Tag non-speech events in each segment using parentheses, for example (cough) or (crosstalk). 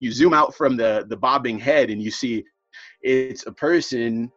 you zoom out from the the bobbing head and you see it's a person,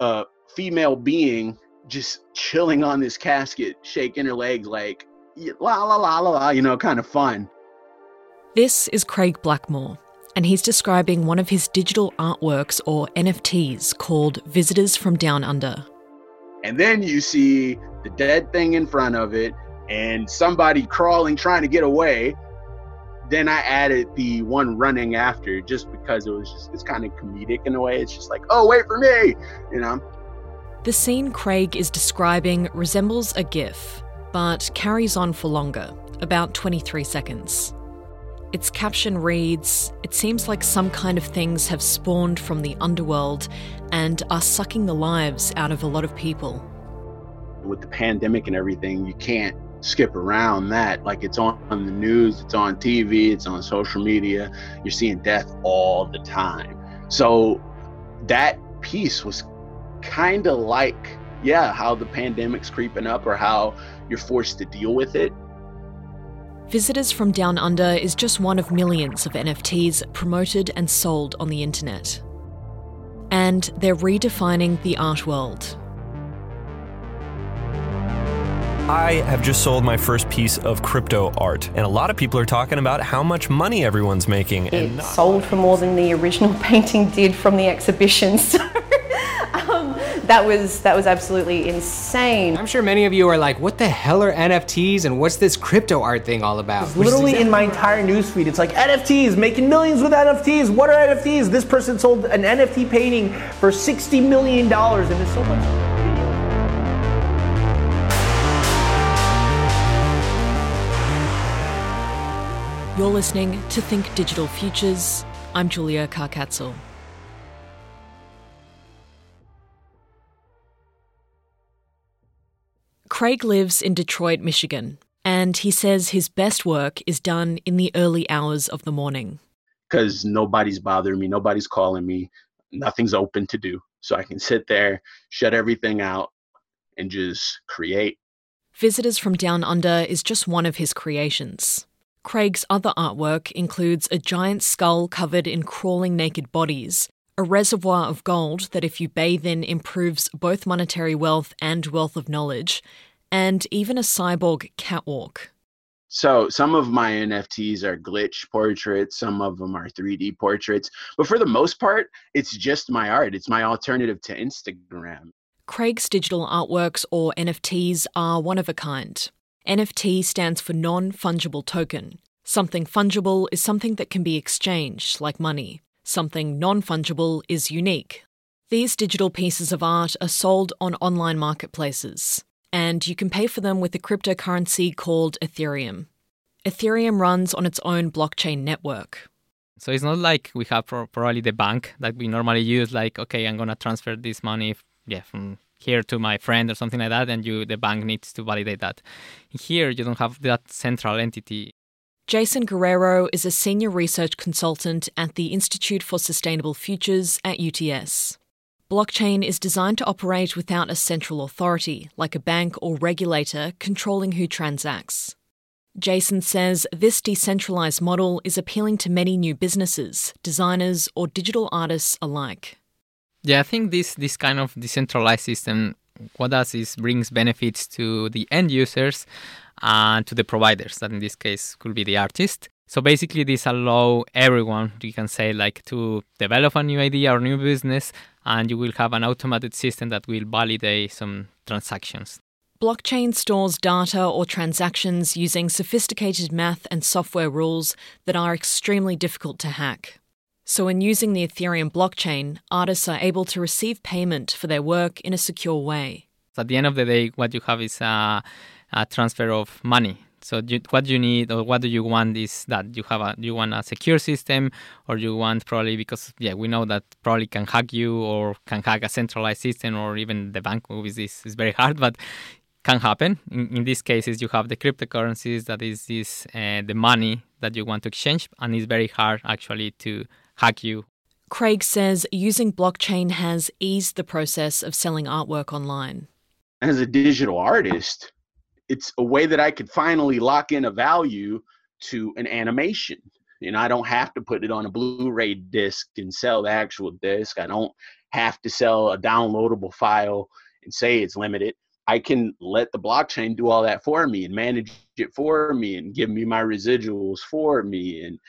a female being, just chilling on this casket, shaking her legs like la la la la la, you know, kind of fun. This is Craig Blackmore, and he's describing one of his digital artworks or NFTs called Visitors from Down Under. And then you see the dead thing in front of it and somebody crawling trying to get away. Then I added the one running after just because it was just it's kind of comedic in a way. It's just like, oh wait for me, you know. The scene Craig is describing resembles a GIF, but carries on for longer, about 23 seconds. Its caption reads It seems like some kind of things have spawned from the underworld and are sucking the lives out of a lot of people. With the pandemic and everything, you can't skip around that. Like it's on, on the news, it's on TV, it's on social media. You're seeing death all the time. So that piece was kind of like, yeah, how the pandemic's creeping up or how you're forced to deal with it. Visitors from Down Under is just one of millions of NFTs promoted and sold on the internet. And they're redefining the art world. I have just sold my first piece of crypto art, and a lot of people are talking about how much money everyone's making. It sold for more than the original (laughs) painting did from the exhibition. (laughs) So um, that was that was absolutely insane. I'm sure many of you are like, "What the hell are NFTs and what's this crypto art thing all about?" It's literally in my entire newsfeed. It's like NFTs, making millions with NFTs. What are NFTs? This person sold an NFT painting for sixty million dollars, and there's so much. You're listening to Think Digital Futures. I'm Julia Karkatzel. Craig lives in Detroit, Michigan, and he says his best work is done in the early hours of the morning. Because nobody's bothering me, nobody's calling me, nothing's open to do. So I can sit there, shut everything out, and just create. Visitors from Down Under is just one of his creations. Craig's other artwork includes a giant skull covered in crawling naked bodies, a reservoir of gold that, if you bathe in, improves both monetary wealth and wealth of knowledge, and even a cyborg catwalk. So some of my NFTs are glitch portraits, some of them are 3D portraits, but for the most part, it's just my art. It's my alternative to Instagram. Craig's digital artworks, or NFTs, are one of a kind. NFT stands for non fungible token. Something fungible is something that can be exchanged, like money. Something non fungible is unique. These digital pieces of art are sold on online marketplaces, and you can pay for them with a cryptocurrency called Ethereum. Ethereum runs on its own blockchain network. So it's not like we have probably the bank that we normally use, like, okay, I'm going to transfer this money yeah, from here to my friend or something like that, and you the bank needs to validate that. Here you don't have that central entity. Jason Guerrero is a senior research consultant at the Institute for Sustainable Futures at UTS. Blockchain is designed to operate without a central authority, like a bank or regulator, controlling who transacts. Jason says this decentralized model is appealing to many new businesses, designers, or digital artists alike. Yeah, I think this this kind of decentralized system what does is brings benefits to the end users and to the providers that in this case could be the artist. So basically this allow everyone you can say like to develop a new idea or new business and you will have an automated system that will validate some transactions. Blockchain stores data or transactions using sophisticated math and software rules that are extremely difficult to hack. So, in using the Ethereum blockchain, artists are able to receive payment for their work in a secure way. At the end of the day, what you have is a, a transfer of money. So, you, what you need or what do you want is that you have a you want a secure system, or you want probably because yeah we know that probably can hack you or can hack a centralized system or even the bank. Obviously, is is very hard, (laughs) but can happen. In, in these cases, you have the cryptocurrencies that is this uh, the money that you want to exchange, and it's very hard actually to hack you. Craig says using blockchain has eased the process of selling artwork online. As a digital artist, it's a way that I could finally lock in a value to an animation. You know, I don't have to put it on a Blu-ray disc and sell the actual disc. I don't have to sell a downloadable file and say it's limited. I can let the blockchain do all that for me and manage it for me and give me my residuals for me. And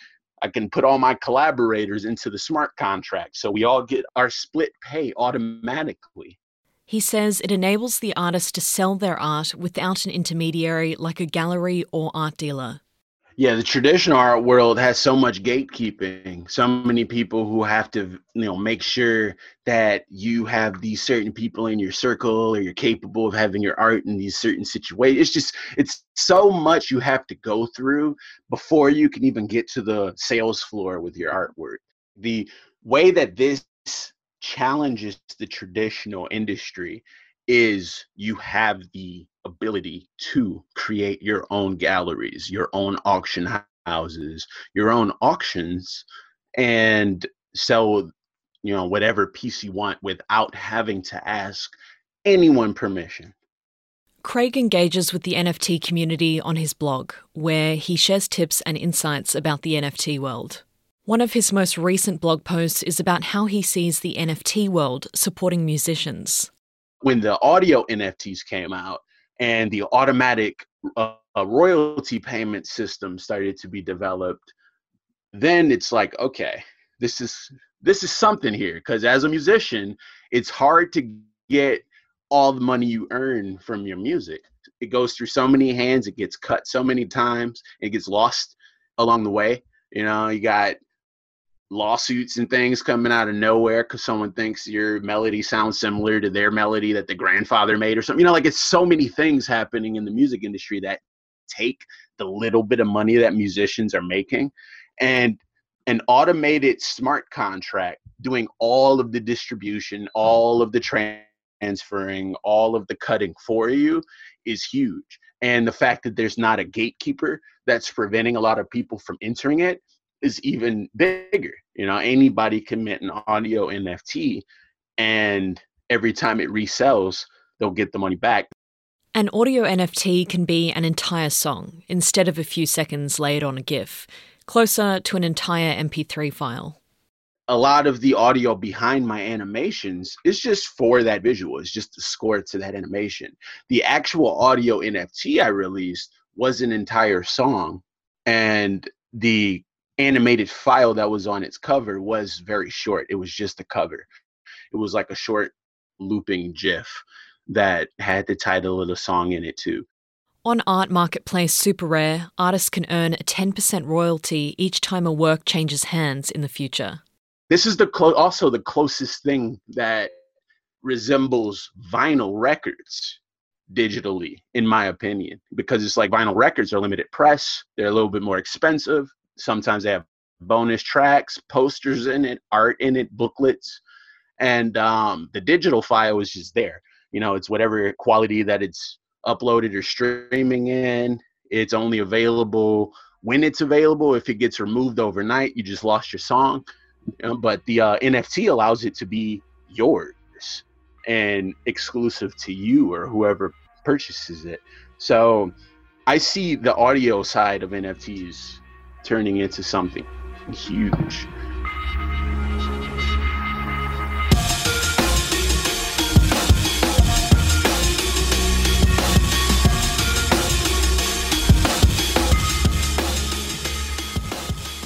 I can put all my collaborators into the smart contract. So we all get our split pay automatically. He says it enables the artist to sell their art without an intermediary like a gallery or art dealer yeah the traditional art world has so much gatekeeping. So many people who have to you know make sure that you have these certain people in your circle or you're capable of having your art in these certain situations it's just it's so much you have to go through before you can even get to the sales floor with your artwork. The way that this challenges the traditional industry is you have the ability to create your own galleries, your own auction houses, your own auctions, and sell, you know, whatever piece you want without having to ask anyone permission. Craig engages with the NFT community on his blog, where he shares tips and insights about the NFT world. One of his most recent blog posts is about how he sees the NFT world supporting musicians. When the audio NFTs came out, and the automatic uh, royalty payment system started to be developed then it's like okay this is this is something here because as a musician it's hard to get all the money you earn from your music. It goes through so many hands it gets cut so many times it gets lost along the way you know you got lawsuits and things coming out of nowhere because someone thinks your melody sounds similar to their melody that the grandfather made or something. You know, like it's so many things happening in the music industry that take the little bit of money that musicians are making and an automated smart contract doing all of the distribution, all of the transferring, all of the cutting for you is huge. And the fact that there's not a gatekeeper that's preventing a lot of people from entering it is even bigger. You know, anybody can mint an audio NFT, and every time it resells, they'll get the money back. An audio NFT can be an entire song instead of a few seconds laid on a GIF, closer to an entire MP3 file. A lot of the audio behind my animations is just for that visual, it's just the score to that animation. The actual audio NFT I released was an entire song, and the animated file that was on its cover was very short. It was just a cover. It was like a short looping GIF that had the title of the song in it too. On art marketplace Super Rare, artists can earn a 10% royalty each time a work changes hands in the future. This is the clo- also the closest thing that resembles vinyl records digitally in my opinion because it's like vinyl records are limited press, they're a little bit more expensive, Sometimes they have bonus tracks, posters in it, art in it, booklets, and um, the digital file is just there. You know, it's whatever quality that it's uploaded or streaming in. It's only available when it's available. If it gets removed overnight, you just lost your song. But the uh, NFT allows it to be yours and exclusive to you or whoever purchases it. So I see the audio side of NFTs turning into something huge.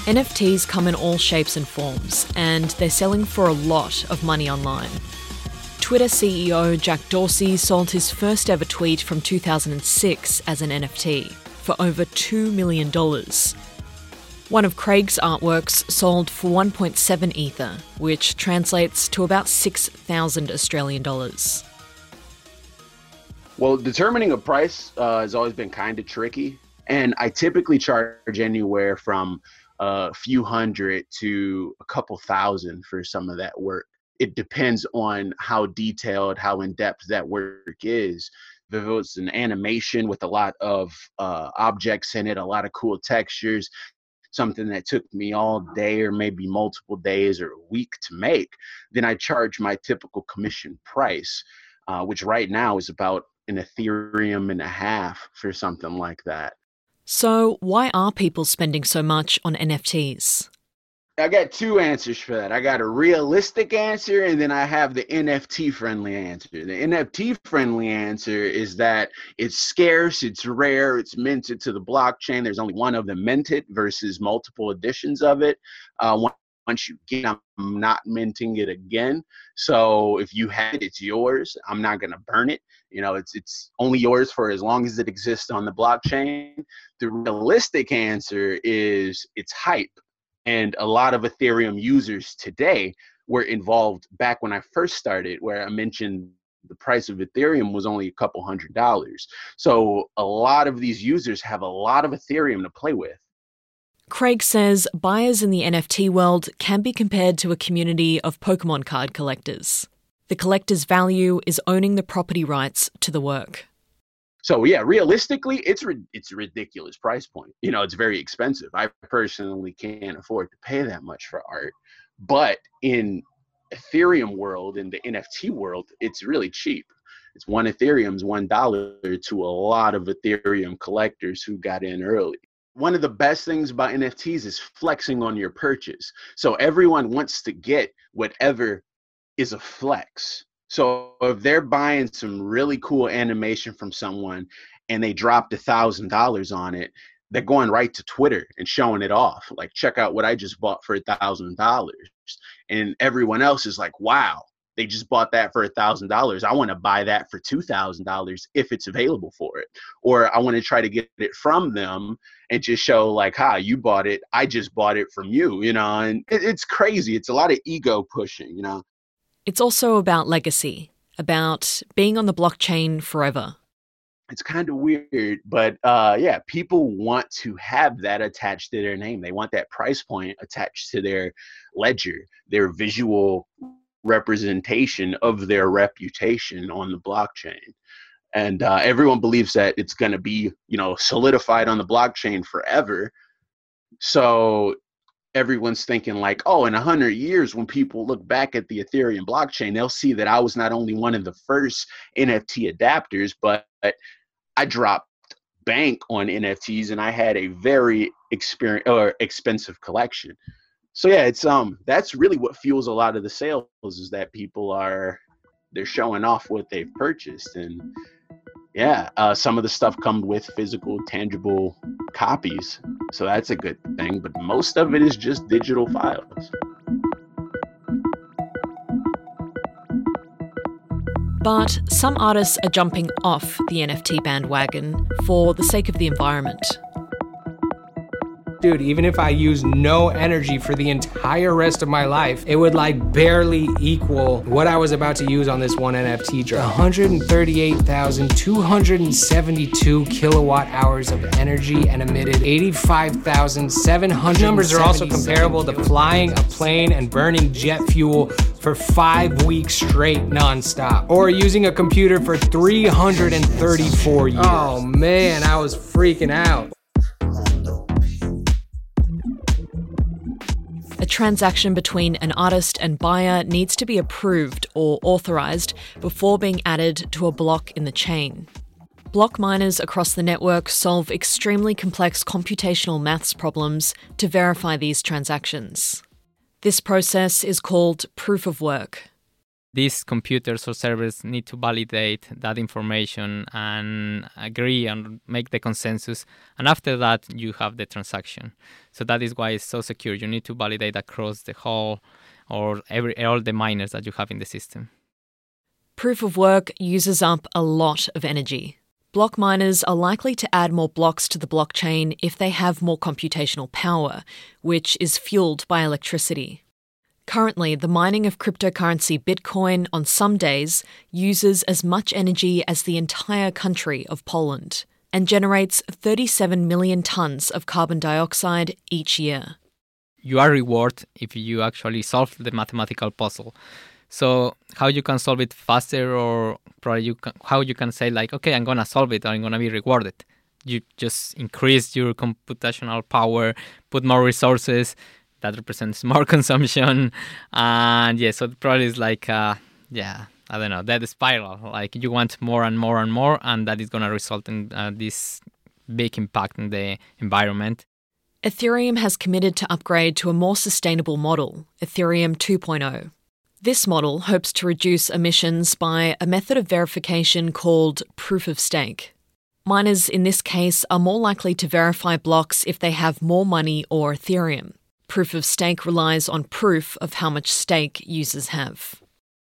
NFTs come in all shapes and forms, and they're selling for a lot of money online. Twitter CEO Jack Dorsey sold his first ever tweet from 2006 as an NFT for over $2 million, one of Craig's artworks sold for 1.7 Ether, which translates to about 6,000 Australian dollars. Well, determining a price uh, has always been kind of tricky. And I typically charge anywhere from a few hundred to a couple thousand for some of that work. It depends on how detailed, how in depth that work is. If it's an animation with a lot of uh, objects in it, a lot of cool textures, something that took me all day or maybe multiple days or a week to make, then I charge my typical commission price, uh, which right now is about an Ethereum and a half for something like that. So, why are people spending so much on NFTs? I got two answers for that. I got a realistic answer and then I have the NFT friendly answer. The NFT friendly answer is that it's scarce, it's rare, it's minted to the blockchain. There's only one of them minted versus multiple editions of it. Uh, once you get I'm not minting it again. So if you have it, it's yours. I'm not gonna burn it. You know, it's it's only yours for as long as it exists on the blockchain. The realistic answer is it's hype and a lot of ethereum users today were involved back when i first started where i mentioned the price of ethereum was only a couple hundred dollars so a lot of these users have a lot of ethereum to play with Craig says buyers in the NFT world can be compared to a community of Pokemon card collectors. The collector's value is owning the property rights to the work. So yeah, realistically, it's it's a ridiculous price point. You know, it's very expensive. I personally can't afford to pay that much for art, but in Ethereum world, in the NFT world, it's really cheap. It's one Ethereum's one dollar to a lot of Ethereum collectors who got in early. One of the best things about NFTs is flexing on your purchase. So everyone wants to get whatever is a flex so if they're buying some really cool animation from someone and they dropped a thousand dollars on it, they're going right to Twitter and showing it off. Like, check out what I just bought for a thousand dollars. And everyone else is like, wow, they just bought that for a thousand dollars. I want to buy that for two thousand dollars if it's available for it. Or I want to try to get it from them and just show like, ha, you bought it. I just bought it from you, you know, and it's crazy. It's a lot of ego pushing, you know. It's also about legacy, about being on the blockchain forever. It's kind of weird, but uh, yeah, people want to have that attached to their name. They want that price point attached to their ledger, their visual representation of their reputation on the blockchain. And uh, everyone believes that it's going to be, you know, solidified on the blockchain forever. So everyone's thinking like, oh, in a hundred years, when people look back at the Ethereum blockchain, they'll see that I was not only one of the first NFT adapters, but I dropped bank on NFTs and I had a very experience or expensive collection. So yeah, it's um that's really what fuels a lot of the sales is that people are they're showing off what they've purchased and yeah, uh, some of the stuff comes with physical, tangible copies. So that's a good thing. But most of it is just digital files. But some artists are jumping off the NFT bandwagon for the sake of the environment. Dude, even if I use no energy for the entire rest of my life, it would like barely equal what I was about to use on this one NFT drop. 138,272 kilowatt hours of energy and emitted 85,700. Numbers are also comparable to flying a plane and burning jet fuel for five weeks straight nonstop, or using a computer for 334 years. Oh man, I was freaking out. Transaction between an artist and buyer needs to be approved or authorized before being added to a block in the chain. Block miners across the network solve extremely complex computational maths problems to verify these transactions. This process is called proof of work these computers or servers need to validate that information and agree and make the consensus. And after that, you have the transaction. So that is why it's so secure. You need to validate across the whole or every all the miners that you have in the system. Proof of work uses up a lot of energy. Block miners are likely to add more blocks to the blockchain if they have more computational power, which is fueled by electricity. Currently, the mining of cryptocurrency Bitcoin on some days uses as much energy as the entire country of Poland and generates 37 million tons of carbon dioxide each year. You are rewarded if you actually solve the mathematical puzzle. So how you can solve it faster or probably you can, how you can say like okay I'm to solve it or I'm to be rewarded. You just increase your computational power, put more resources, that represents more (laughs) consumption and yeah so product is like uh, yeah i don't know that spiral like you want more and more and more and that is going to result in uh, this big impact in the environment. Ethereum has committed to upgrade to a more sustainable model, Ethereum 2.0. This model hopes to reduce emissions by a method of verification called proof of stake. Miners in this case are more likely to verify blocks if they have more money or Ethereum. Proof of stake relies on proof of how much stake users have.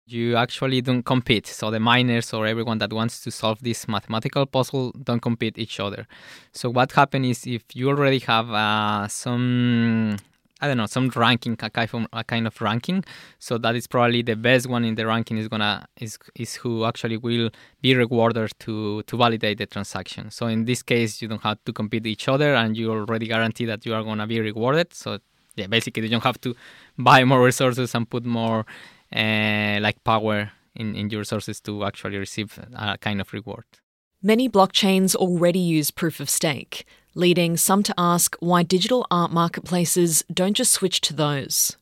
You actually don't compete. So the miners or everyone that wants to solve this mathematical puzzle don't compete each other. So what happens is if you already have uh, some I don't know, some ranking, a kind of ranking. So that is probably the best one in the ranking is gonna is is who actually will be rewarded to to validate the transaction. So in this case, you don't have to compete each other, and you already guarantee that you are gonna be rewarded. So yeah, basically you don't have to buy more resources and put more uh, like power in in your resources to actually receive a kind of reward. Many blockchains already use proof of stake, leading some to ask why digital art marketplaces don't just switch to those.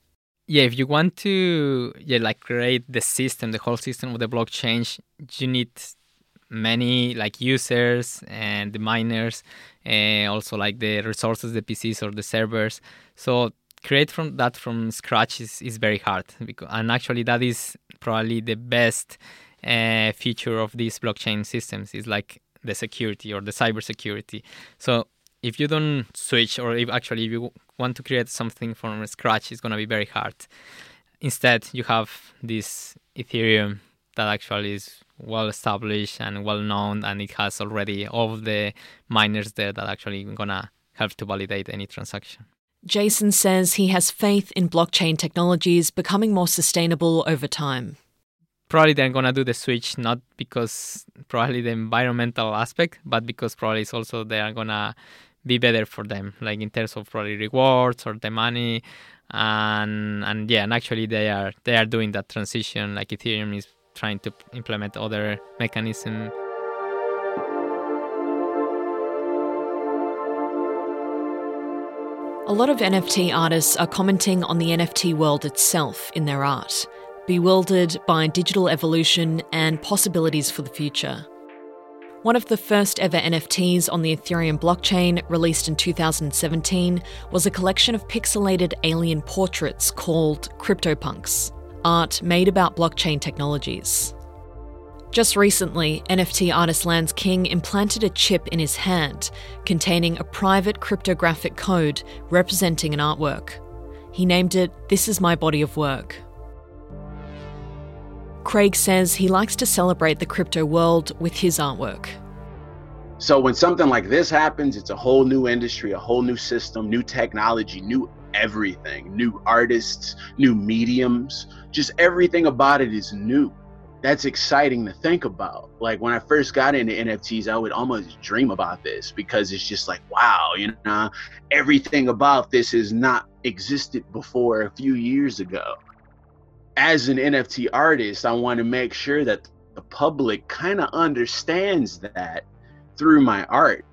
Yeah, if you want to yeah like create the system, the whole system of the blockchain, you need many like users and the miners and also like the resources, the PCs or the servers. So create from that from scratch is, is very hard because and actually that is probably the best uh, feature of these blockchain systems is like the security or the cybersecurity. So if you don't switch, or if actually if you want to create something from scratch, it's gonna be very hard. Instead, you have this Ethereum that actually is well established and well known, and it has already all the miners there that actually gonna help to validate any transaction. Jason says he has faith in blockchain technologies becoming more sustainable over time probably they're gonna do the switch not because probably the environmental aspect, but because probably it's also they are gonna be better for them, like in terms of probably rewards or the money, and and yeah, and actually they are they are doing that transition. Like Ethereum is trying to implement other mechanism. A lot of NFT artists are commenting on the NFT world itself in their art bewildered by digital evolution and possibilities for the future. One of the first ever NFTs on the Ethereum blockchain, released in 2017, was a collection of pixelated alien portraits called CryptoPunks, art made about blockchain technologies. Just recently, NFT artist Lance King implanted a chip in his hand containing a private cryptographic code representing an artwork. He named it This Is My Body of Work. Craig says he likes to celebrate the crypto world with his artwork. So when something like this happens, it's a whole new industry, a whole new system, new technology, new everything, new artists, new mediums, just everything about it is new. That's exciting to think about. Like when I first got into NFTs, I would almost dream about this because it's just like, wow, you know, everything about this has not existed before a few years ago as an NFT artist, I want to make sure that the public kind of understands that through my art.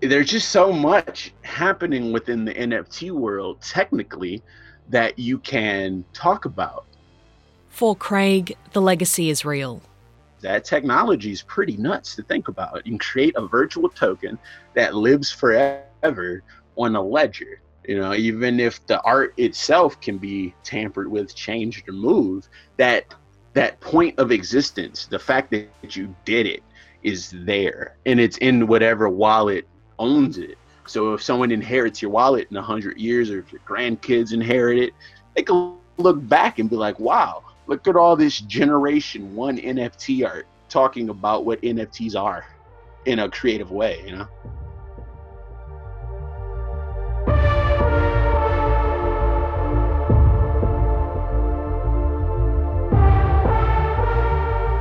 There's just so much happening within the NFT world, technically, that you can talk about. For Craig, the legacy is real. That technology is pretty nuts to think about. You can create a virtual token that lives forever on a ledger you know even if the art itself can be tampered with changed or moved that that point of existence the fact that you did it is there and it's in whatever wallet owns it so if someone inherits your wallet in 100 years or if your grandkids inherit it they can look back and be like wow look at all this generation one nft art talking about what nfts are in a creative way you know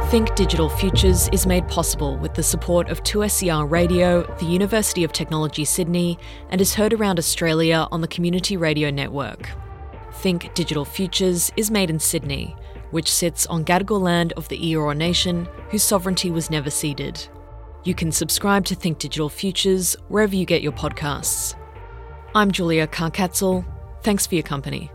Think Digital Futures is made possible with the support of 2SER Radio, the University of Technology Sydney, and is heard around Australia on the Community Radio Network. Think Digital Futures is made in Sydney, which sits on Gadigal land of the Eora Nation, whose sovereignty was never ceded. You can subscribe to Think Digital Futures wherever you get your podcasts. I'm Julia Karkatzel. Thanks for your company.